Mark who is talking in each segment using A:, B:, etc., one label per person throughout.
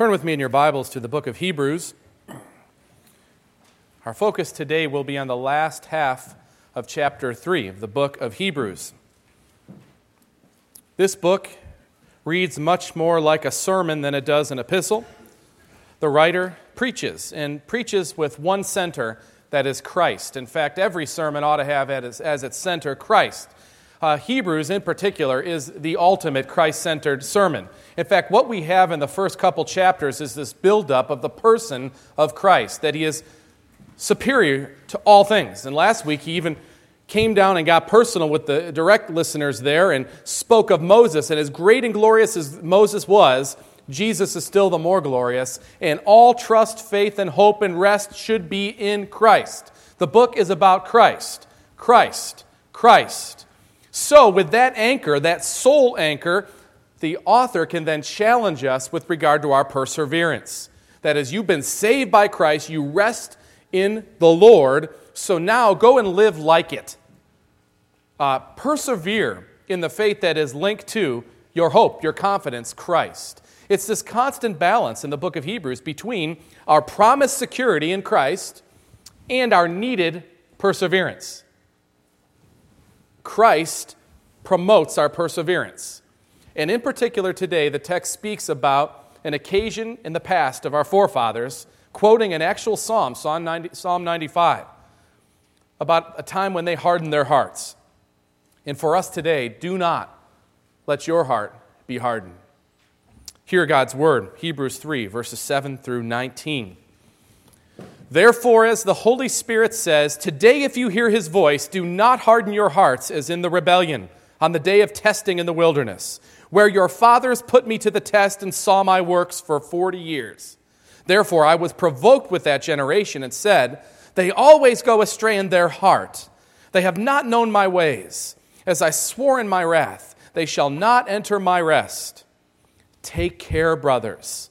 A: Turn with me in your Bibles to the book of Hebrews. Our focus today will be on the last half of chapter 3 of the book of Hebrews. This book reads much more like a sermon than it does an epistle. The writer preaches, and preaches with one center that is Christ. In fact, every sermon ought to have as, its center Christ. Uh, Hebrews, in particular, is the ultimate Christ centered sermon. In fact, what we have in the first couple chapters is this buildup of the person of Christ, that he is superior to all things. And last week, he even came down and got personal with the direct listeners there and spoke of Moses. And as great and glorious as Moses was, Jesus is still the more glorious. And all trust, faith, and hope and rest should be in Christ. The book is about Christ. Christ. Christ. So, with that anchor, that soul anchor, the author can then challenge us with regard to our perseverance. That as you've been saved by Christ, you rest in the Lord. So now go and live like it. Uh, persevere in the faith that is linked to your hope, your confidence, Christ. It's this constant balance in the book of Hebrews between our promised security in Christ and our needed perseverance. Christ promotes our perseverance. And in particular, today, the text speaks about an occasion in the past of our forefathers quoting an actual psalm, Psalm, 90, psalm 95, about a time when they hardened their hearts. And for us today, do not let your heart be hardened. Hear God's word, Hebrews 3, verses 7 through 19. Therefore, as the Holy Spirit says, today if you hear his voice, do not harden your hearts as in the rebellion on the day of testing in the wilderness, where your fathers put me to the test and saw my works for 40 years. Therefore, I was provoked with that generation and said, They always go astray in their heart. They have not known my ways. As I swore in my wrath, they shall not enter my rest. Take care, brothers,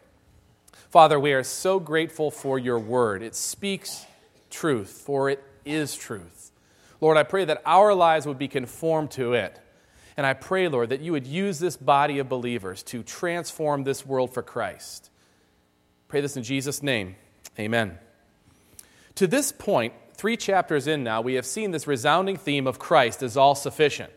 A: Father, we are so grateful for your word. It speaks truth, for it is truth. Lord, I pray that our lives would be conformed to it. And I pray, Lord, that you would use this body of believers to transform this world for Christ. Pray this in Jesus' name. Amen. To this point, three chapters in now, we have seen this resounding theme of Christ is all sufficient.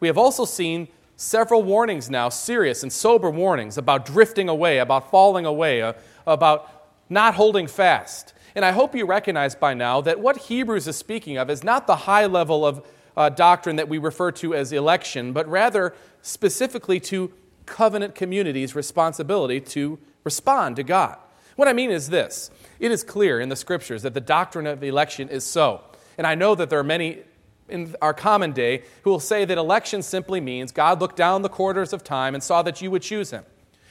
A: We have also seen several warnings now, serious and sober warnings about drifting away, about falling away, uh, about not holding fast. And I hope you recognize by now that what Hebrews is speaking of is not the high level of uh, doctrine that we refer to as election, but rather specifically to covenant communities' responsibility to respond to God. What I mean is this it is clear in the scriptures that the doctrine of election is so. And I know that there are many in our common day who will say that election simply means God looked down the quarters of time and saw that you would choose him.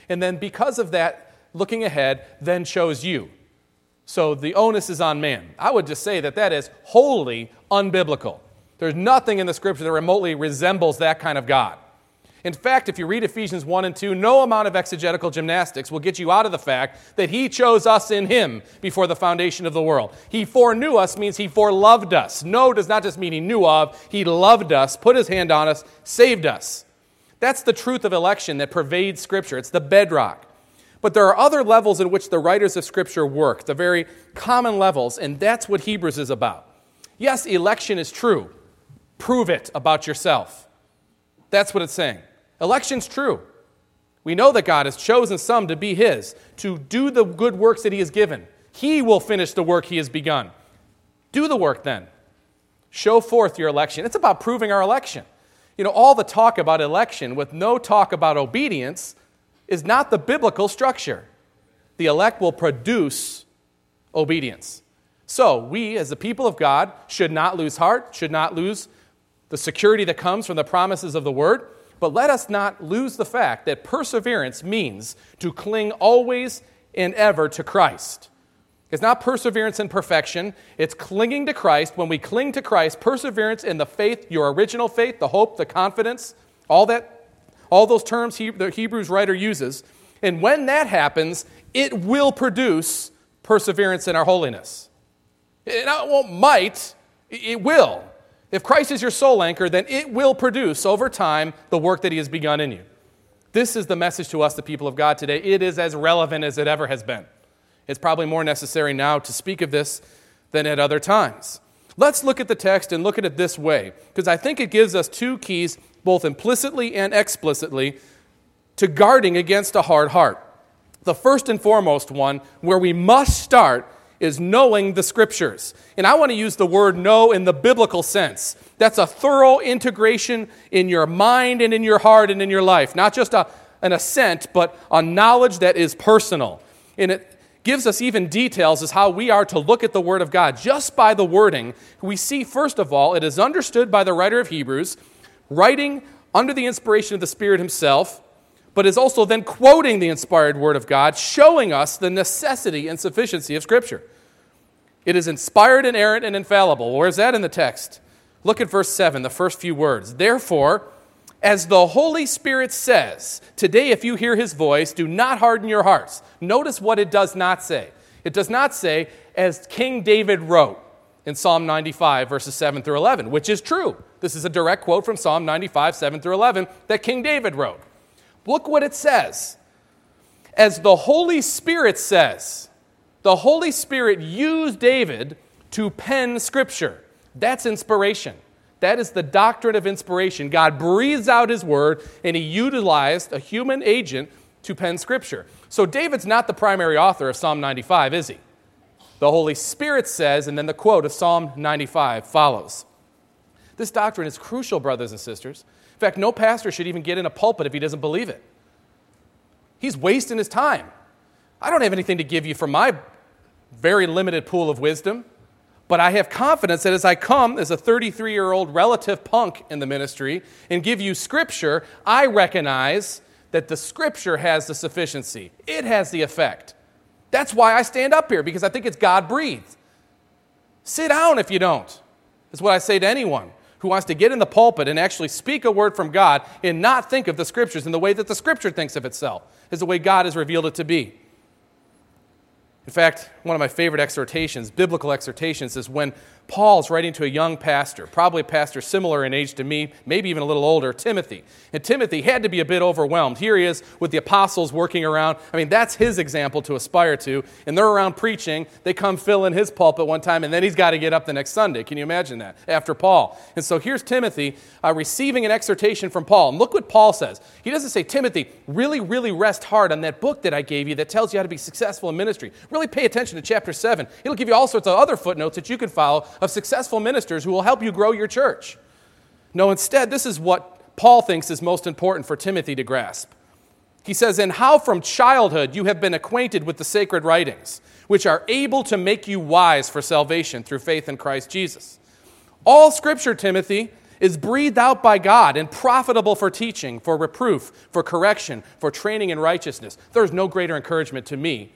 A: And then, because of that, looking ahead, then chose you. So the onus is on man. I would just say that that is wholly unbiblical. There's nothing in the scripture that remotely resembles that kind of God. In fact, if you read Ephesians 1 and 2, no amount of exegetical gymnastics will get you out of the fact that He chose us in Him before the foundation of the world. He foreknew us means He foreloved us. No does not just mean He knew of, He loved us, put His hand on us, saved us. That's the truth of election that pervades Scripture. It's the bedrock. But there are other levels in which the writers of Scripture work, the very common levels, and that's what Hebrews is about. Yes, election is true. Prove it about yourself. That's what it's saying. Election's true. We know that God has chosen some to be His, to do the good works that He has given. He will finish the work He has begun. Do the work then. Show forth your election. It's about proving our election. You know, all the talk about election with no talk about obedience is not the biblical structure. The elect will produce obedience. So, we as the people of God should not lose heart, should not lose the security that comes from the promises of the word, but let us not lose the fact that perseverance means to cling always and ever to Christ. It's not perseverance in perfection, it's clinging to Christ. When we cling to Christ, perseverance in the faith, your original faith, the hope, the confidence, all that all those terms he, the Hebrews writer uses. And when that happens, it will produce perseverance in our holiness. It won't might, it will. If Christ is your soul anchor, then it will produce over time the work that he has begun in you. This is the message to us, the people of God, today. It is as relevant as it ever has been. It's probably more necessary now to speak of this than at other times. Let's look at the text and look at it this way, because I think it gives us two keys, both implicitly and explicitly, to guarding against a hard heart. The first and foremost one, where we must start, is knowing the scriptures. And I want to use the word know in the biblical sense. That's a thorough integration in your mind and in your heart and in your life. Not just a, an assent, but a knowledge that is personal. And it, gives us even details as how we are to look at the Word of God. Just by the wording, we see, first of all, it is understood by the writer of Hebrews, writing under the inspiration of the Spirit Himself, but is also then quoting the inspired Word of God, showing us the necessity and sufficiency of Scripture. It is inspired, inerrant, and infallible. Where's that in the text? Look at verse 7, the first few words. Therefore, as the Holy Spirit says, today, if you hear his voice, do not harden your hearts. Notice what it does not say. It does not say, as King David wrote in Psalm 95, verses 7 through 11, which is true. This is a direct quote from Psalm 95, 7 through 11, that King David wrote. Look what it says. As the Holy Spirit says, the Holy Spirit used David to pen Scripture. That's inspiration. That is the doctrine of inspiration. God breathes out his word, and he utilized a human agent to pen scripture. So David's not the primary author of Psalm 95, is he? The Holy Spirit says, and then the quote of Psalm 95 follows. This doctrine is crucial, brothers and sisters. In fact, no pastor should even get in a pulpit if he doesn't believe it. He's wasting his time. I don't have anything to give you from my very limited pool of wisdom. But I have confidence that as I come as a 33 year old relative punk in the ministry and give you scripture, I recognize that the scripture has the sufficiency, it has the effect. That's why I stand up here, because I think it's God breathed. Sit down if you don't, is what I say to anyone who wants to get in the pulpit and actually speak a word from God and not think of the scriptures in the way that the scripture thinks of itself, is the way God has revealed it to be. In fact, one of my favorite exhortations, biblical exhortations, is when Paul's writing to a young pastor, probably a pastor similar in age to me, maybe even a little older, Timothy. And Timothy had to be a bit overwhelmed. Here he is with the apostles working around. I mean, that's his example to aspire to. And they're around preaching. They come fill in his pulpit one time, and then he's got to get up the next Sunday. Can you imagine that? After Paul. And so here's Timothy uh, receiving an exhortation from Paul. And look what Paul says. He doesn't say, Timothy, really, really rest hard on that book that I gave you that tells you how to be successful in ministry. Really pay attention to chapter 7. It'll give you all sorts of other footnotes that you can follow of successful ministers who will help you grow your church. No, instead, this is what Paul thinks is most important for Timothy to grasp. He says, And how from childhood you have been acquainted with the sacred writings, which are able to make you wise for salvation through faith in Christ Jesus. All scripture, Timothy, is breathed out by God and profitable for teaching, for reproof, for correction, for training in righteousness. There's no greater encouragement to me,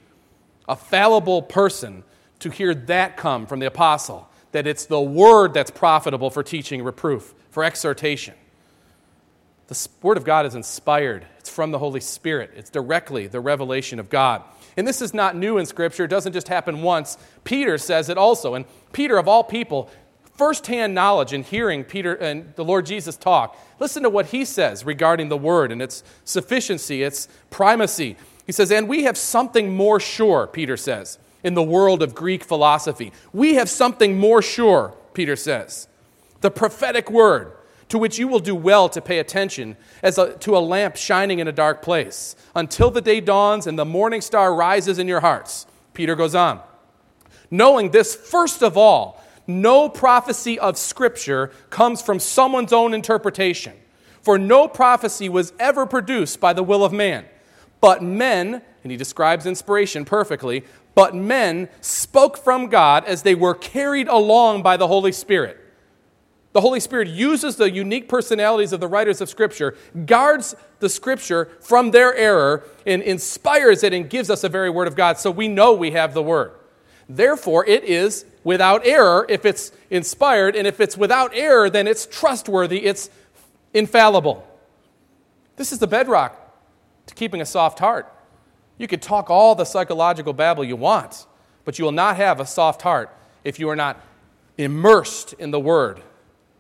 A: a fallible person, to hear that come from the apostle that it's the word that's profitable for teaching, reproof, for exhortation. The word of God is inspired, it's from the Holy Spirit, it's directly the revelation of God. And this is not new in Scripture, it doesn't just happen once. Peter says it also. And Peter, of all people, firsthand knowledge in hearing Peter and the Lord Jesus talk. Listen to what he says regarding the word and its sufficiency, its primacy. He says, And we have something more sure, Peter says in the world of Greek philosophy. We have something more sure, Peter says the prophetic word, to which you will do well to pay attention, as a, to a lamp shining in a dark place, until the day dawns and the morning star rises in your hearts. Peter goes on. Knowing this, first of all, no prophecy of Scripture comes from someone's own interpretation. For no prophecy was ever produced by the will of man. But men, and he describes inspiration perfectly, but men spoke from God as they were carried along by the Holy Spirit. The Holy Spirit uses the unique personalities of the writers of Scripture, guards the Scripture from their error, and inspires it and gives us a very Word of God so we know we have the Word. Therefore, it is without error if it's inspired, and if it's without error, then it's trustworthy, it's infallible. This is the bedrock to keeping a soft heart. You could talk all the psychological babble you want, but you will not have a soft heart if you are not immersed in the Word,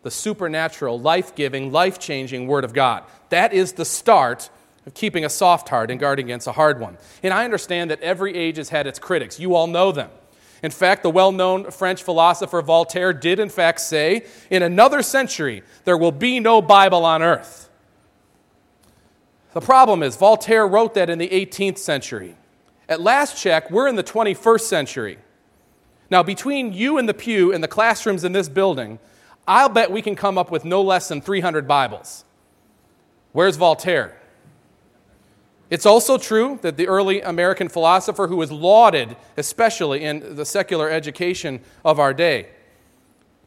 A: the supernatural, life giving, life changing Word of God. That is the start of keeping a soft heart and guarding against a hard one. And I understand that every age has had its critics. You all know them. In fact, the well known French philosopher Voltaire did, in fact, say, in another century, there will be no Bible on earth. The problem is, Voltaire wrote that in the 18th century. At last check, we're in the 21st century. Now, between you and the pew and the classrooms in this building, I'll bet we can come up with no less than 300 Bibles. Where's Voltaire? It's also true that the early American philosopher who was lauded, especially in the secular education of our day,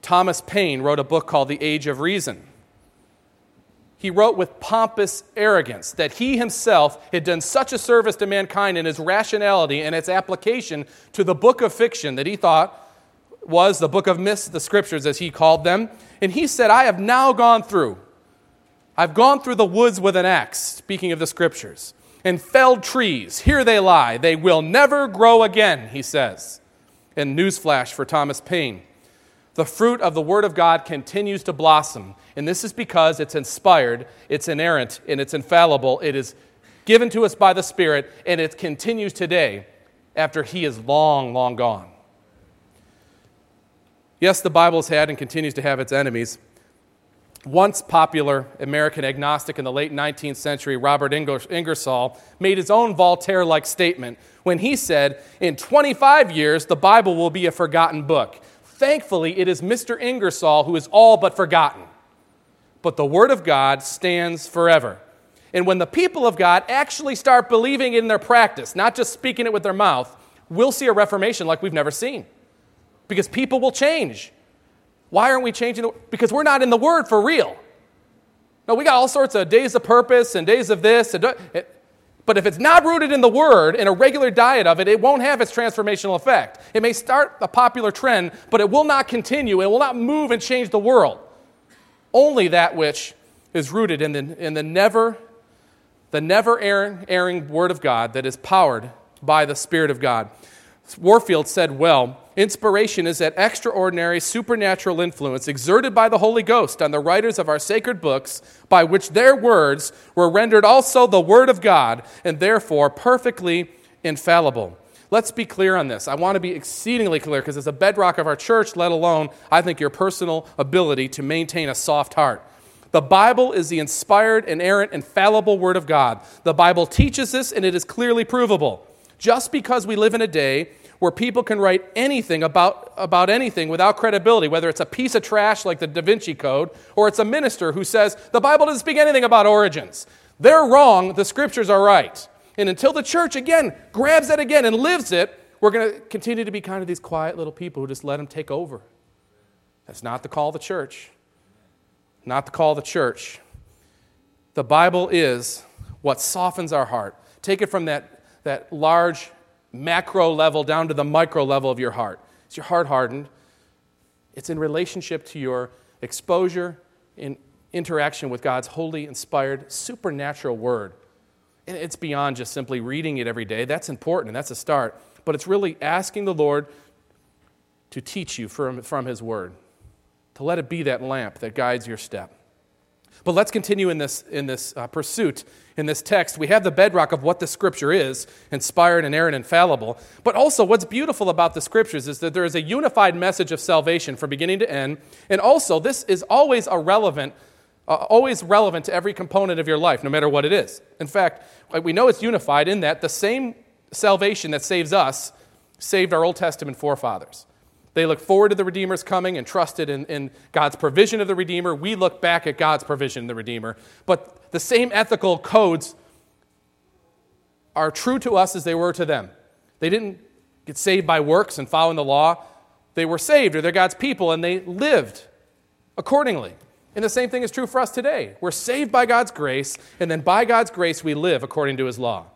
A: Thomas Paine, wrote a book called The Age of Reason. He wrote with pompous arrogance that he himself had done such a service to mankind in his rationality and its application to the book of fiction that he thought was the book of myths, the scriptures, as he called them. And he said, I have now gone through. I've gone through the woods with an axe, speaking of the scriptures and felled trees. Here they lie. They will never grow again, he says. And newsflash for Thomas Paine the fruit of the Word of God continues to blossom. And this is because it's inspired, it's inerrant, and it's infallible. It is given to us by the Spirit, and it continues today after He is long, long gone. Yes, the Bible has had and continues to have its enemies once popular American agnostic in the late 19th century, Robert Ingersoll, made his own Voltaire like statement when he said, In 25 years, the Bible will be a forgotten book. Thankfully, it is Mr. Ingersoll who is all but forgotten. But the Word of God stands forever. And when the people of God actually start believing in their practice, not just speaking it with their mouth, we'll see a reformation like we've never seen. Because people will change. Why aren't we changing the Because we're not in the Word for real. No, we got all sorts of days of purpose and days of this. And, but if it's not rooted in the Word, in a regular diet of it, it won't have its transformational effect. It may start a popular trend, but it will not continue. It will not move and change the world. Only that which is rooted in the, in the never, the never erring, erring Word of God that is powered by the Spirit of God. Warfield said well, Inspiration is that extraordinary supernatural influence exerted by the Holy Ghost on the writers of our sacred books, by which their words were rendered also the Word of God, and therefore perfectly infallible. Let's be clear on this. I want to be exceedingly clear because it's a bedrock of our church, let alone, I think, your personal ability to maintain a soft heart. The Bible is the inspired, inerrant, infallible Word of God. The Bible teaches this, and it is clearly provable. Just because we live in a day where people can write anything about, about anything without credibility, whether it's a piece of trash like the Da Vinci Code, or it's a minister who says the Bible doesn't speak anything about origins. They're wrong, the scriptures are right. And until the church, again, grabs that again and lives it, we're going to continue to be kind of these quiet little people who just let them take over. That's not the call of the church. Not the call of the church. The Bible is what softens our heart. Take it from that, that large macro level down to the micro level of your heart. Is your heart hardened? It's in relationship to your exposure in interaction with God's holy, inspired, supernatural word. And it's beyond just simply reading it every day. That's important, and that's a start. But it's really asking the Lord to teach you from, from His word, to let it be that lamp that guides your step. But let's continue in this, in this uh, pursuit. In this text, we have the bedrock of what the scripture is inspired, inerrant, infallible. But also, what's beautiful about the scriptures is that there is a unified message of salvation from beginning to end. And also, this is always a relevant uh, always relevant to every component of your life, no matter what it is. In fact, we know it's unified in that the same salvation that saves us saved our Old Testament forefathers. They look forward to the Redeemer's coming and trusted in, in, God's provision of the Redeemer. We look back at God's provision of the Redeemer. But the same ethical codes are true to us as they were to them. They didn't get saved by works and following the law. They were saved, or they're God's people, and they lived accordingly. And the same thing is true for us today. We're saved by God's grace, and then by God's grace, we live according to His law.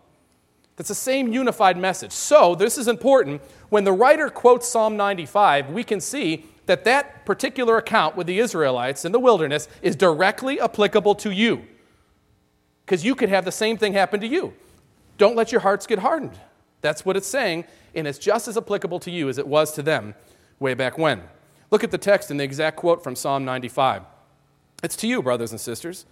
A: That's the same unified message. So, this is important. When the writer quotes Psalm 95, we can see that that particular account with the Israelites in the wilderness is directly applicable to you. Because you could have the same thing happen to you. Don't let your hearts get hardened. That's what it's saying, and it's just as applicable to you as it was to them way back when. Look at the text and the exact quote from Psalm 95. It's to you, brothers and sisters.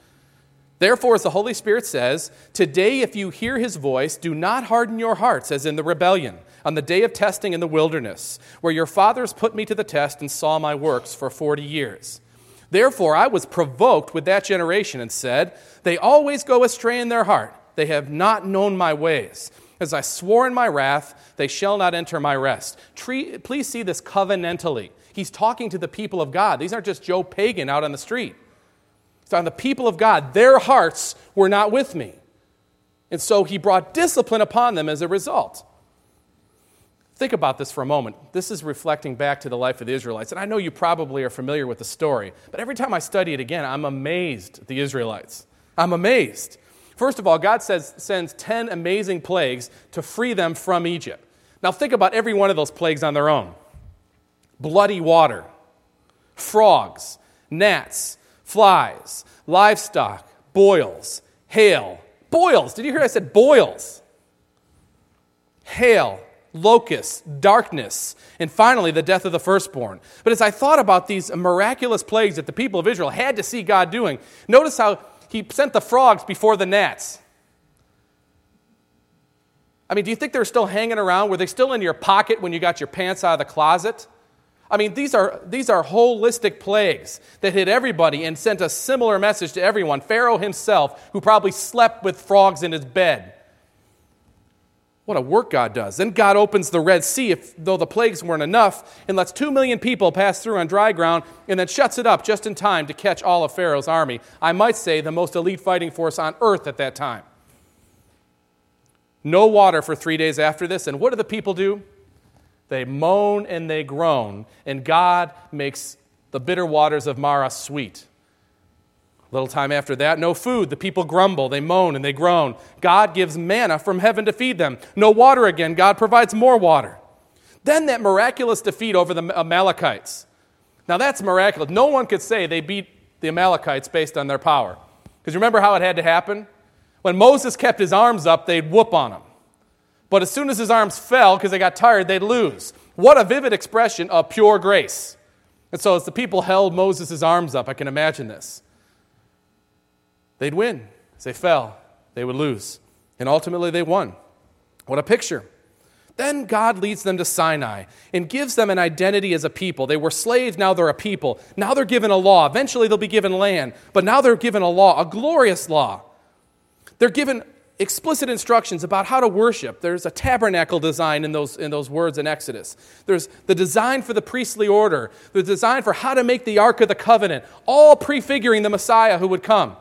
A: Therefore, as the Holy Spirit says, today if you hear his voice, do not harden your hearts as in the rebellion, on the day of testing in the wilderness, where your fathers put me to the test and saw my works for forty years. Therefore, I was provoked with that generation and said, They always go astray in their heart. They have not known my ways. As I swore in my wrath, they shall not enter my rest. Please see this covenantally. He's talking to the people of God. These aren't just Joe Pagan out on the street. It's on the people of God. Their hearts were not with me. And so he brought discipline upon them as a result. Think about this for a moment. This is reflecting back to the life of the Israelites. And I know you probably are familiar with the story, but every time I study it again, I'm amazed at the Israelites. I'm amazed. First of all, God says, sends 10 amazing plagues to free them from Egypt. Now, think about every one of those plagues on their own bloody water, frogs, gnats, flies, livestock, boils, hail. Boils. Did you hear I said boils? Hail, locusts, darkness, and finally the death of the firstborn. But as I thought about these miraculous plagues that the people of Israel had to see God doing, notice how he sent the frogs before the gnats. I mean, do you think they're still hanging around? Were they still in your pocket when you got your pants out of the closet? I mean, these are, these are holistic plagues that hit everybody and sent a similar message to everyone. Pharaoh himself, who probably slept with frogs in his bed. What a work God does. Then God opens the Red Sea, if, though the plagues weren't enough, and lets two million people pass through on dry ground, and then shuts it up just in time to catch all of Pharaoh's army. I might say the most elite fighting force on earth at that time. No water for three days after this, and what do the people do? They moan and they groan, and God makes the bitter waters of Marah sweet. A little time after that, no food. The people grumble, they moan, and they groan. God gives manna from heaven to feed them. No water again. God provides more water. Then that miraculous defeat over the Amalekites. Now that's miraculous. No one could say they beat the Amalekites based on their power. Because remember how it had to happen? When Moses kept his arms up, they'd whoop on them. But as soon as his arms fell because they got tired, they'd lose. What a vivid expression of pure grace. And so, as the people held Moses' arms up, I can imagine this. They'd win. As they fell, they would lose. And ultimately, they won. What a picture. Then God leads them to Sinai and gives them an identity as a people. They were slaves, now they're a people. Now they're given a law. Eventually, they'll be given land, but now they're given a law, a glorious law. They're given explicit instructions about how to worship. There's a tabernacle design in those, in those words in Exodus. There's the design for the priestly order, the design for how to make the Ark of the Covenant, all prefiguring the Messiah who would come.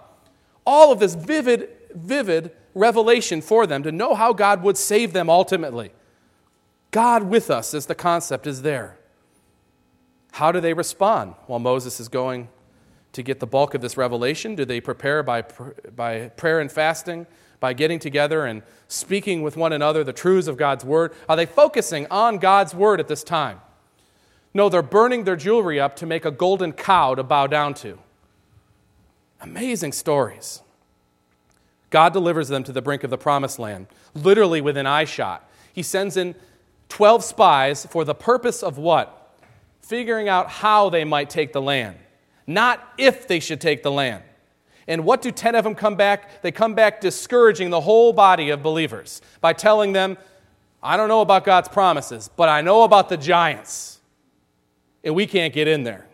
A: All of this vivid, vivid revelation for them to know how God would save them ultimately. God with us as the concept is there. How do they respond while Moses is going to get the bulk of this revelation? Do they prepare by, by prayer and fasting? By getting together and speaking with one another the truths of God's word? Are they focusing on God's word at this time? No, they're burning their jewelry up to make a golden cow to bow down to. Amazing stories. God delivers them to the brink of the promised land, literally within eyeshot. He sends in 12 spies for the purpose of what? Figuring out how they might take the land, not if they should take the land. And what do 10 of them come back? They come back discouraging the whole body of believers by telling them, I don't know about God's promises, but I know about the giants. And we can't get in there.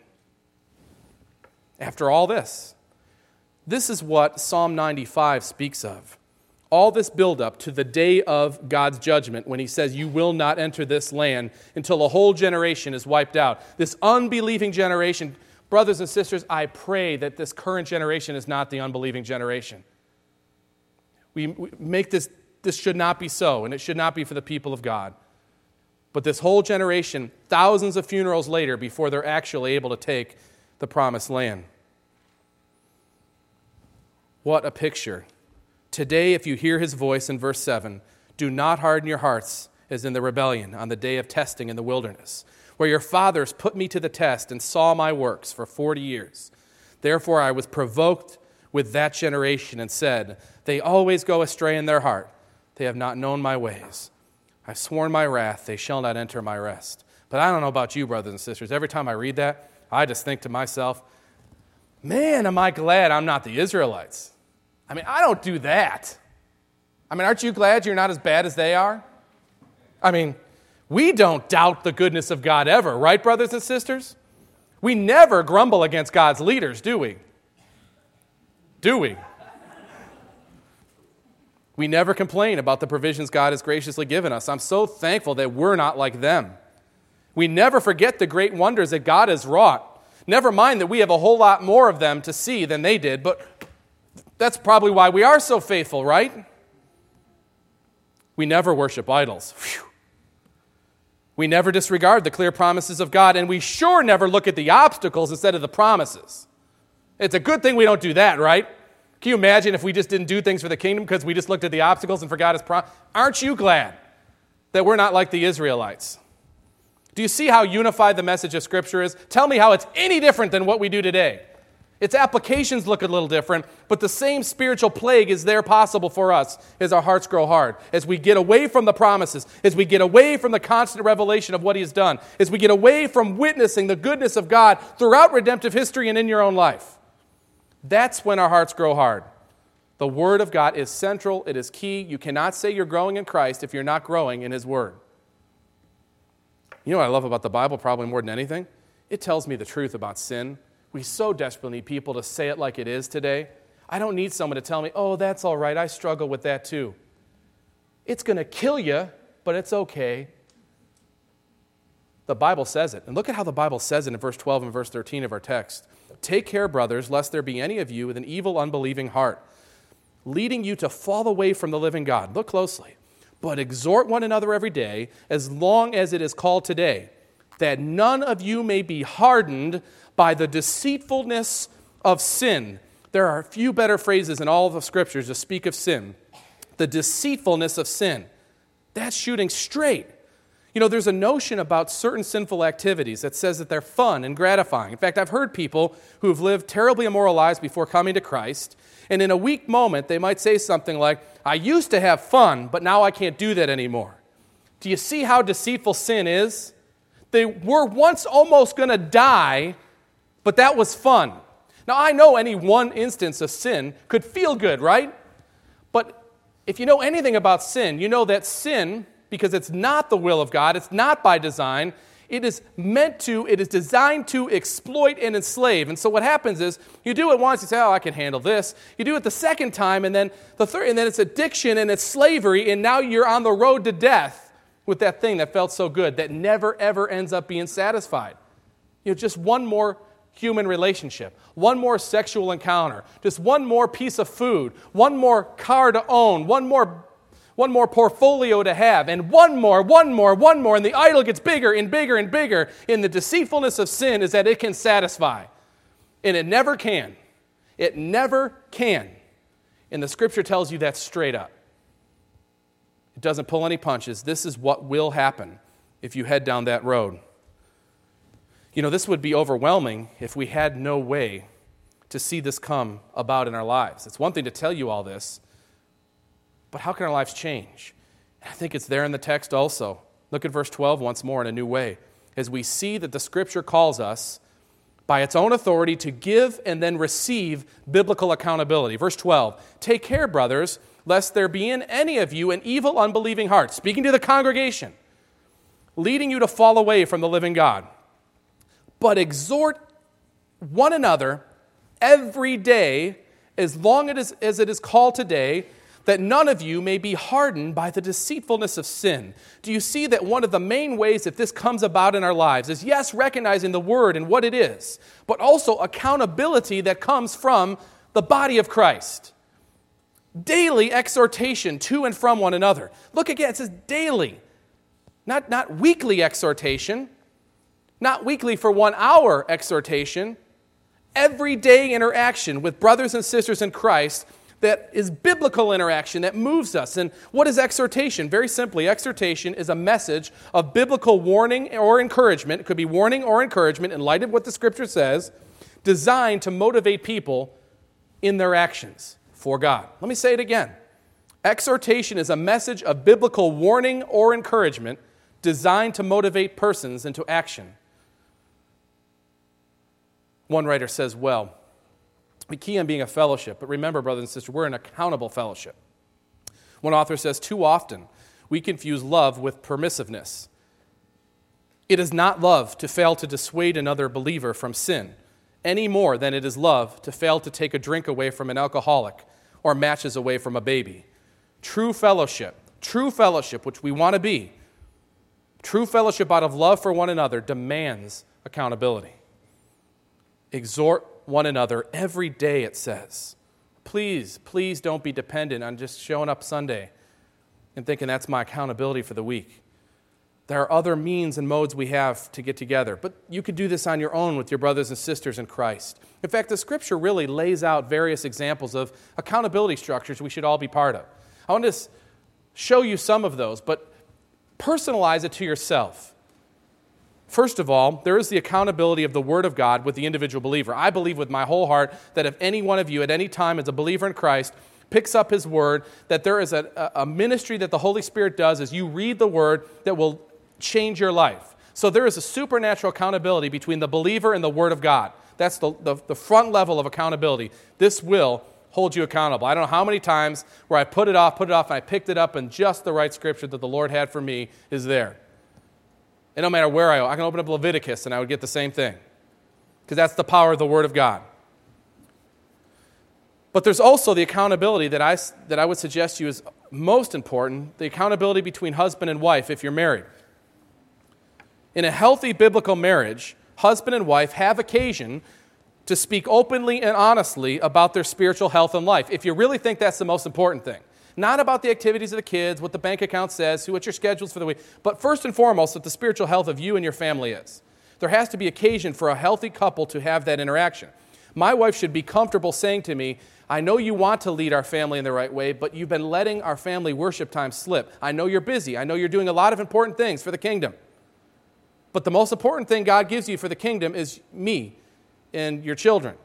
A: After all this, This is what Psalm 95 speaks of. All this buildup to the day of God's judgment when he says, You will not enter this land until a whole generation is wiped out. This unbelieving generation. Brothers and sisters, I pray that this current generation is not the unbelieving generation. We, we make this, this should not be so, and it should not be for the people of God. But this whole generation, thousands of funerals later, before they're actually able to take the promised land. What a picture. Today, if you hear his voice in verse 7, do not harden your hearts as in the rebellion on the day of testing in the wilderness, where your fathers put me to the test and saw my works for 40 years. Therefore, I was provoked with that generation and said, They always go astray in their heart. They have not known my ways. I've sworn my wrath, they shall not enter my rest. But I don't know about you, brothers and sisters. Every time I read that, I just think to myself, man, am I glad I'm not the Israelites. I mean, I don't do that. I mean, aren't you glad you're not as bad as they are? I mean, we don't doubt the goodness of God ever, right, brothers and sisters? We never grumble against God's leaders, do we? Do we? We never complain about the provisions God has graciously given us. I'm so thankful that we're not like them. We never forget the great wonders that God has wrought. Never mind that we have a whole lot more of them to see than they did, but that's probably why we are so faithful, right? We never worship idols. Whew. We never disregard the clear promises of God, and we sure never look at the obstacles instead of the promises. It's a good thing we don't do that, right? Can you imagine if we just didn't do things for the kingdom because we just looked at the obstacles and forgot his promise? Aren't you glad that we're not like the Israelites? Do you see how unified the message of Scripture is? Tell me how it's any different than what we do today. Its applications look a little different, but the same spiritual plague is there possible for us as our hearts grow hard, as we get away from the promises, as we get away from the constant revelation of what He has done, as we get away from witnessing the goodness of God throughout redemptive history and in your own life. That's when our hearts grow hard. The Word of God is central, it is key. You cannot say you're growing in Christ if you're not growing in His Word. You know what I love about the Bible probably more than anything? It tells me the truth about sin. We so desperately need people to say it like it is today. I don't need someone to tell me, oh, that's all right, I struggle with that too. It's going to kill you, but it's okay. The Bible says it. And look at how the Bible says it in verse 12 and verse 13 of our text. Take care, brothers, lest there be any of you with an evil, unbelieving heart, leading you to fall away from the living God. Look closely. But exhort one another every day, as long as it is called today, that none of you may be hardened by the deceitfulness of sin. There are few better phrases in all of the scriptures to speak of sin. The deceitfulness of sin. That's shooting straight you know, there's a notion about certain sinful activities that says that they're fun and gratifying. In fact, I've heard people who've lived terribly immoral lives before coming to Christ, and in a weak moment, they might say something like, I used to have fun, but now I can't do that anymore. Do you see how deceitful sin is? They were once almost going to die, but that was fun. Now, I know any one instance of sin could feel good, right? But if you know anything about sin, you know that sin because it's not the will of God, it's not by design. It is meant to, it is designed to exploit and enslave. And so what happens is you do it once, you say, Oh, I can handle this. You do it the second time, and then the third, and then it's addiction and it's slavery, and now you're on the road to death with that thing that felt so good that never ever ends up being satisfied. You know, just one more human relationship, one more sexual encounter, just one more piece of food, one more car to own, one more one more portfolio to have, and one more, one more, one more, and the idol gets bigger and bigger and bigger. In the deceitfulness of sin is that it can satisfy. And it never can. It never can. And the scripture tells you that straight up. It doesn't pull any punches. This is what will happen if you head down that road. You know, this would be overwhelming if we had no way to see this come about in our lives. It's one thing to tell you all this, but how can our lives change? I think it's there in the text also. Look at verse 12 once more in a new way. As we see that the scripture calls us by its own authority to give and then receive biblical accountability. Verse 12 Take care, brothers, lest there be in any of you an evil, unbelieving heart, speaking to the congregation, leading you to fall away from the living God. But exhort one another every day as long as it is called today, that none of you may be hardened by the deceitfulness of sin. Do you see that one of the main ways that this comes about in our lives is, yes, recognizing the word and what it is, but also accountability that comes from the body of Christ? Daily exhortation to and from one another. Look again, it says daily, not, not weekly exhortation, not weekly for one hour exhortation, everyday interaction with brothers and sisters in Christ that is biblical interaction that moves us. And what is exhortation? Very simply, exhortation is a message of biblical warning or encouragement. It could be warning or encouragement in light of what the scripture says, designed to motivate people in their actions for God. Let me say it again. Exhortation is a message of biblical warning or encouragement designed to motivate persons into action. One writer says, well, we key on being a fellowship, but remember, brothers and sisters, we're an accountable fellowship. One author says, too often we confuse love with permissiveness. It is not love to fail to dissuade another believer from sin any more than it is love to fail to take a drink away from an alcoholic or matches away from a baby. True fellowship, true fellowship, which we want to be, true fellowship out of love for one another demands accountability. Exhort one another every day, it says. Please, please don't be dependent on just showing up Sunday and thinking that's my accountability for the week. There are other means and modes we have to get together, but you could do this on your own with your brothers and sisters in Christ. In fact, the scripture really lays out various examples of accountability structures we should all be part of. I want to show you some of those, but personalize it to yourself. First of all, there is the accountability of the Word of God with the individual believer. I believe with my whole heart that if any one of you at any time as a believer in Christ picks up His Word, that there is a, a ministry that the Holy Spirit does as you read the Word that will change your life. So there is a supernatural accountability between the believer and the Word of God. That's the, the, the, front level of accountability. This will hold you accountable. I don't know how many times where I put it off, put it off, and I picked it up, and just the right scripture that the Lord had for me is there. And no matter where I go, I can open up Leviticus and I would get the same thing. Because that's the power of the Word of God. But there's also the accountability that I, that I would suggest you is most important the accountability between husband and wife if you're married. In a healthy biblical marriage, husband and wife have occasion to speak openly and honestly about their spiritual health and life, if you really think that's the most important thing. Not about the activities of the kids, what the bank account says, what your schedules for the week, but first and foremost, what the spiritual health of you and your family is. There has to be occasion for a healthy couple to have that interaction. My wife should be comfortable saying to me, I know you want to lead our family in the right way, but you've been letting our family worship time slip. I know you're busy. I know you're doing a lot of important things for the kingdom. But the most important thing God gives you for the kingdom is me and your children.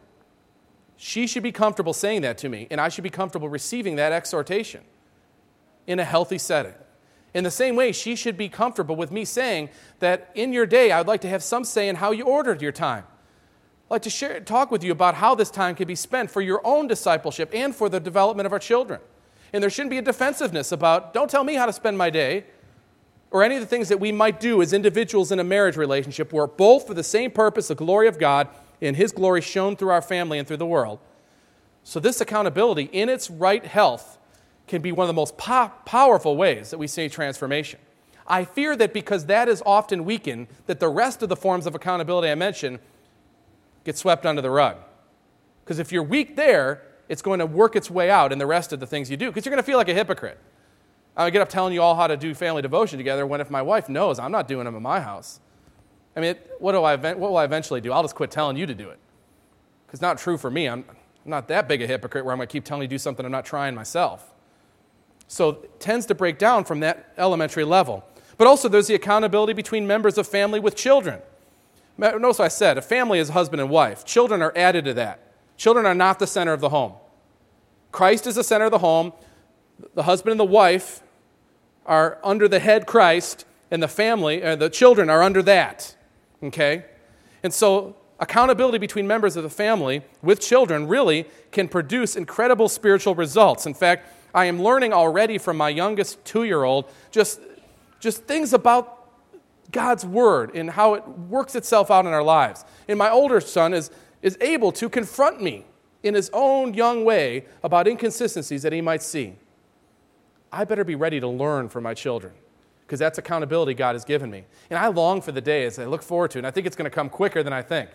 A: She should be comfortable saying that to me, and I should be comfortable receiving that exhortation in a healthy setting. In the same way, she should be comfortable with me saying that in your day, I'd like to have some say in how you ordered your time. I'd like to share, talk with you about how this time can be spent for your own discipleship and for the development of our children. And there shouldn't be a defensiveness about, don't tell me how to spend my day or any of the things that we might do as individuals in a marriage relationship. We're both for the same purpose, the glory of God, and His glory shown through our family and through the world. So, this accountability in its right health can be one of the most po- powerful ways that we see transformation. I fear that because that is often weakened, that the rest of the forms of accountability I mentioned get swept under the rug. Because if you're weak there, it's going to work its way out in the rest of the things you do, because you're going to feel like a hypocrite. I get up telling you all how to do family devotion together when if my wife knows I'm not doing them in my house. I mean, what, do I, what will I eventually do? I'll just quit telling you to do it. Because it's not true for me. I'm, I'm not that big a hypocrite where I'm going to keep telling you to do something I'm not trying myself. So it tends to break down from that elementary level. But also, there's the accountability between members of family with children. Notice what I said a family is husband and wife. Children are added to that. Children are not the center of the home. Christ is the center of the home. The husband and the wife are under the head Christ, and the family, uh, the children are under that. Okay? And so, accountability between members of the family with children really can produce incredible spiritual results. In fact, I am learning already from my youngest two year old just, just things about God's word and how it works itself out in our lives. And my older son is, is able to confront me in his own young way about inconsistencies that he might see. I better be ready to learn from my children because that's accountability God has given me. And I long for the day as I look forward to, and I think it's going to come quicker than I think,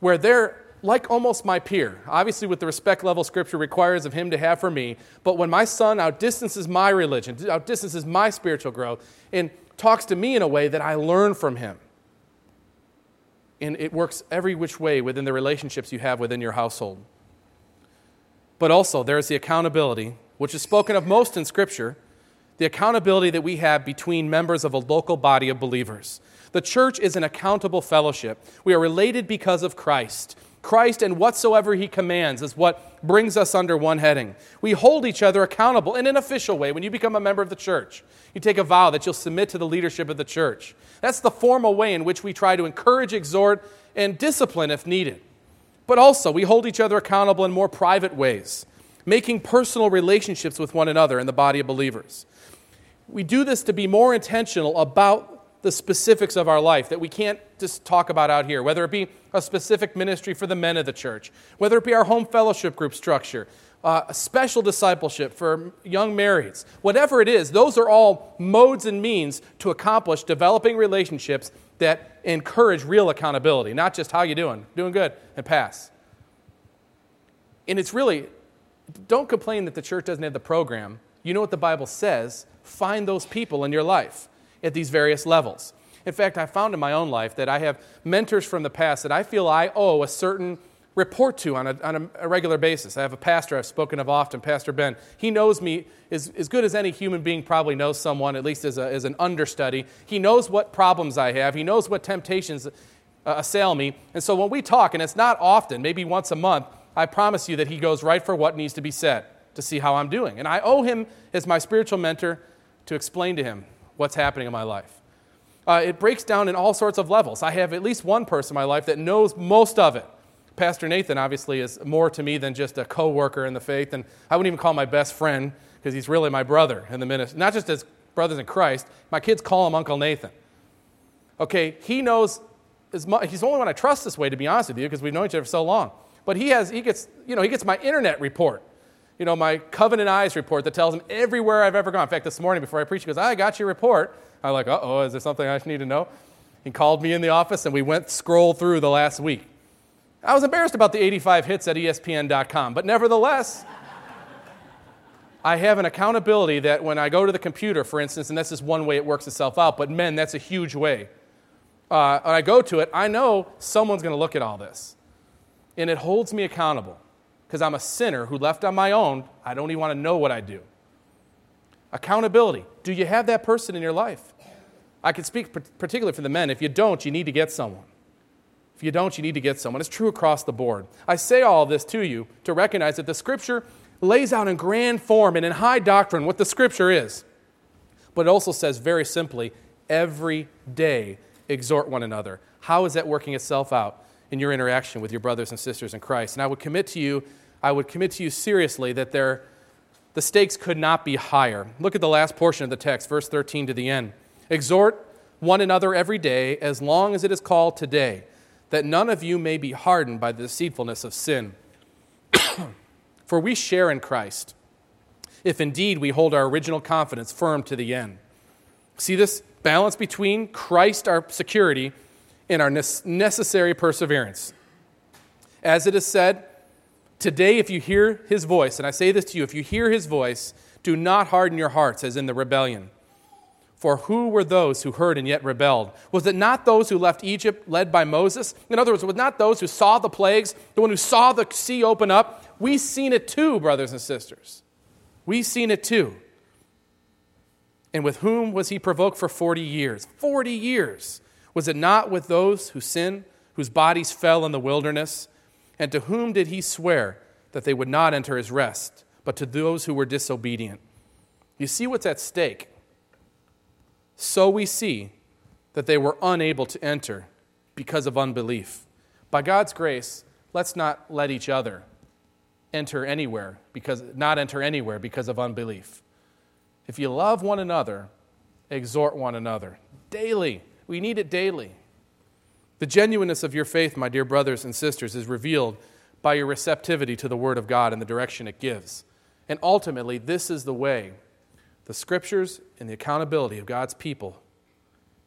A: where they're like almost my peer, obviously with the respect level Scripture requires of him to have for me, but when my son outdistances my religion, outdistances my spiritual growth, and talks to me in a way that I learn from him. And it works every which way within the relationships you have within your household. But also, there's the accountability, which is spoken of most in Scripture, the accountability that we have between members of a local body of believers. The church is an accountable fellowship. We are related because of Christ. Christ and whatsoever he commands is what brings us under one heading. We hold each other accountable in an official way when you become a member of the church. You take a vow that you'll submit to the leadership of the church. That's the formal way in which we try to encourage, exhort, and discipline if needed. But also, we hold each other accountable in more private ways, making personal relationships with one another in the body of believers. We do this to be more intentional about the specifics of our life that we can't just talk about out here, whether it be a specific ministry for the men of the church, whether it be our home fellowship group structure, uh, a special discipleship for young marrieds, whatever it is, those are all modes and means to accomplish developing relationships that encourage real accountability, not just how you doing, doing good, and pass. And it's really, don't complain that the church doesn't have the program. You know what the Bible says. Find those people in your life at these various levels. In fact, I found in my own life that I have mentors from the past that I feel I owe a certain report to on a, on a regular basis. I have a pastor I've spoken of often, Pastor Ben. He knows me as, as good as any human being probably knows someone, at least as, a, as an understudy. He knows what problems I have, he knows what temptations uh, assail me. And so when we talk, and it's not often, maybe once a month, I promise you that he goes right for what needs to be said to see how I'm doing. And I owe him, as my spiritual mentor, to explain to him what's happening in my life. Uh, it breaks down in all sorts of levels. I have at least one person in my life that knows most of it. Pastor Nathan obviously is more to me than just a co-worker in the faith, and I wouldn't even call him my best friend because he's really my brother in the ministry. Not just as brothers in Christ. My kids call him Uncle Nathan. Okay, he knows as much. He's the only one I trust this way, to be honest with you, because we've known each other for so long. But he has, he gets, you know, he gets my internet report you know, my Covenant Eyes report that tells him everywhere I've ever gone. In fact, this morning before I preached, he goes, I got your report. I'm like, uh oh, is there something I need to know? He called me in the office and we went scroll through the last week. I was embarrassed about the 85 hits at ESPN.com, but nevertheless, I have an accountability that when I go to the computer, for instance, and this is one way it works itself out, but men, that's a huge way. Uh, when I go to it, I know someone's going to look at all this. And it holds me accountable because I'm a sinner who left on my own, I don't even want to know what I do. Accountability. Do you have that person in your life? I can speak particularly for the men. If you don't, you need to get someone. If you don't, you need to get someone. It's true across the board. I say all this to you to recognize that the Scripture lays out in grand form and in high doctrine what the Scripture is. But it also says very simply, every day exhort one another. How is that working itself out? In your interaction with your brothers and sisters in Christ. And I would commit to you, I would commit to you seriously that there, the stakes could not be higher. Look at the last portion of the text, verse 13 to the end. Exhort one another every day, as long as it is called today, that none of you may be hardened by the deceitfulness of sin. For we share in Christ, if indeed we hold our original confidence firm to the end. See this balance between Christ, our security, in our necessary perseverance. As it is said, today, if you hear his voice, and I say this to you, if you hear his voice, do not harden your hearts as in the rebellion. For who were those who heard and yet rebelled? Was it not those who left Egypt led by Moses? In other words, was not those who saw the plagues, the one who saw the sea open up? We've seen it too, brothers and sisters. We've seen it too. And with whom was he provoked for 40 years? 40 years. Was it not with those who sinned, whose bodies fell in the wilderness? And to whom did he swear that they would not enter his rest, but to those who were disobedient? You see what's at stake. So we see that they were unable to enter because of unbelief. By God's grace, let's not let each other enter anywhere because not enter anywhere because of unbelief. If you love one another, exhort one another daily we need it daily. The genuineness of your faith, my dear brothers and sisters, is revealed by your receptivity to the Word of God and the direction it gives. And ultimately, this is the way the Scriptures and the accountability of God's people.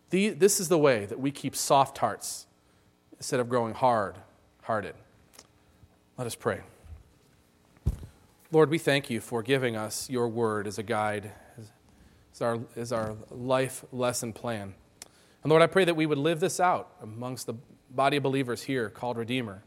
A: The, this is the way that we keep soft hearts instead of growing hard hearted. Let us pray. Lord, we thank you for giving us your word as a guide, as our, as our life lesson plan. And Lord, I pray that we would live this out amongst the body of believers here called Redeemer.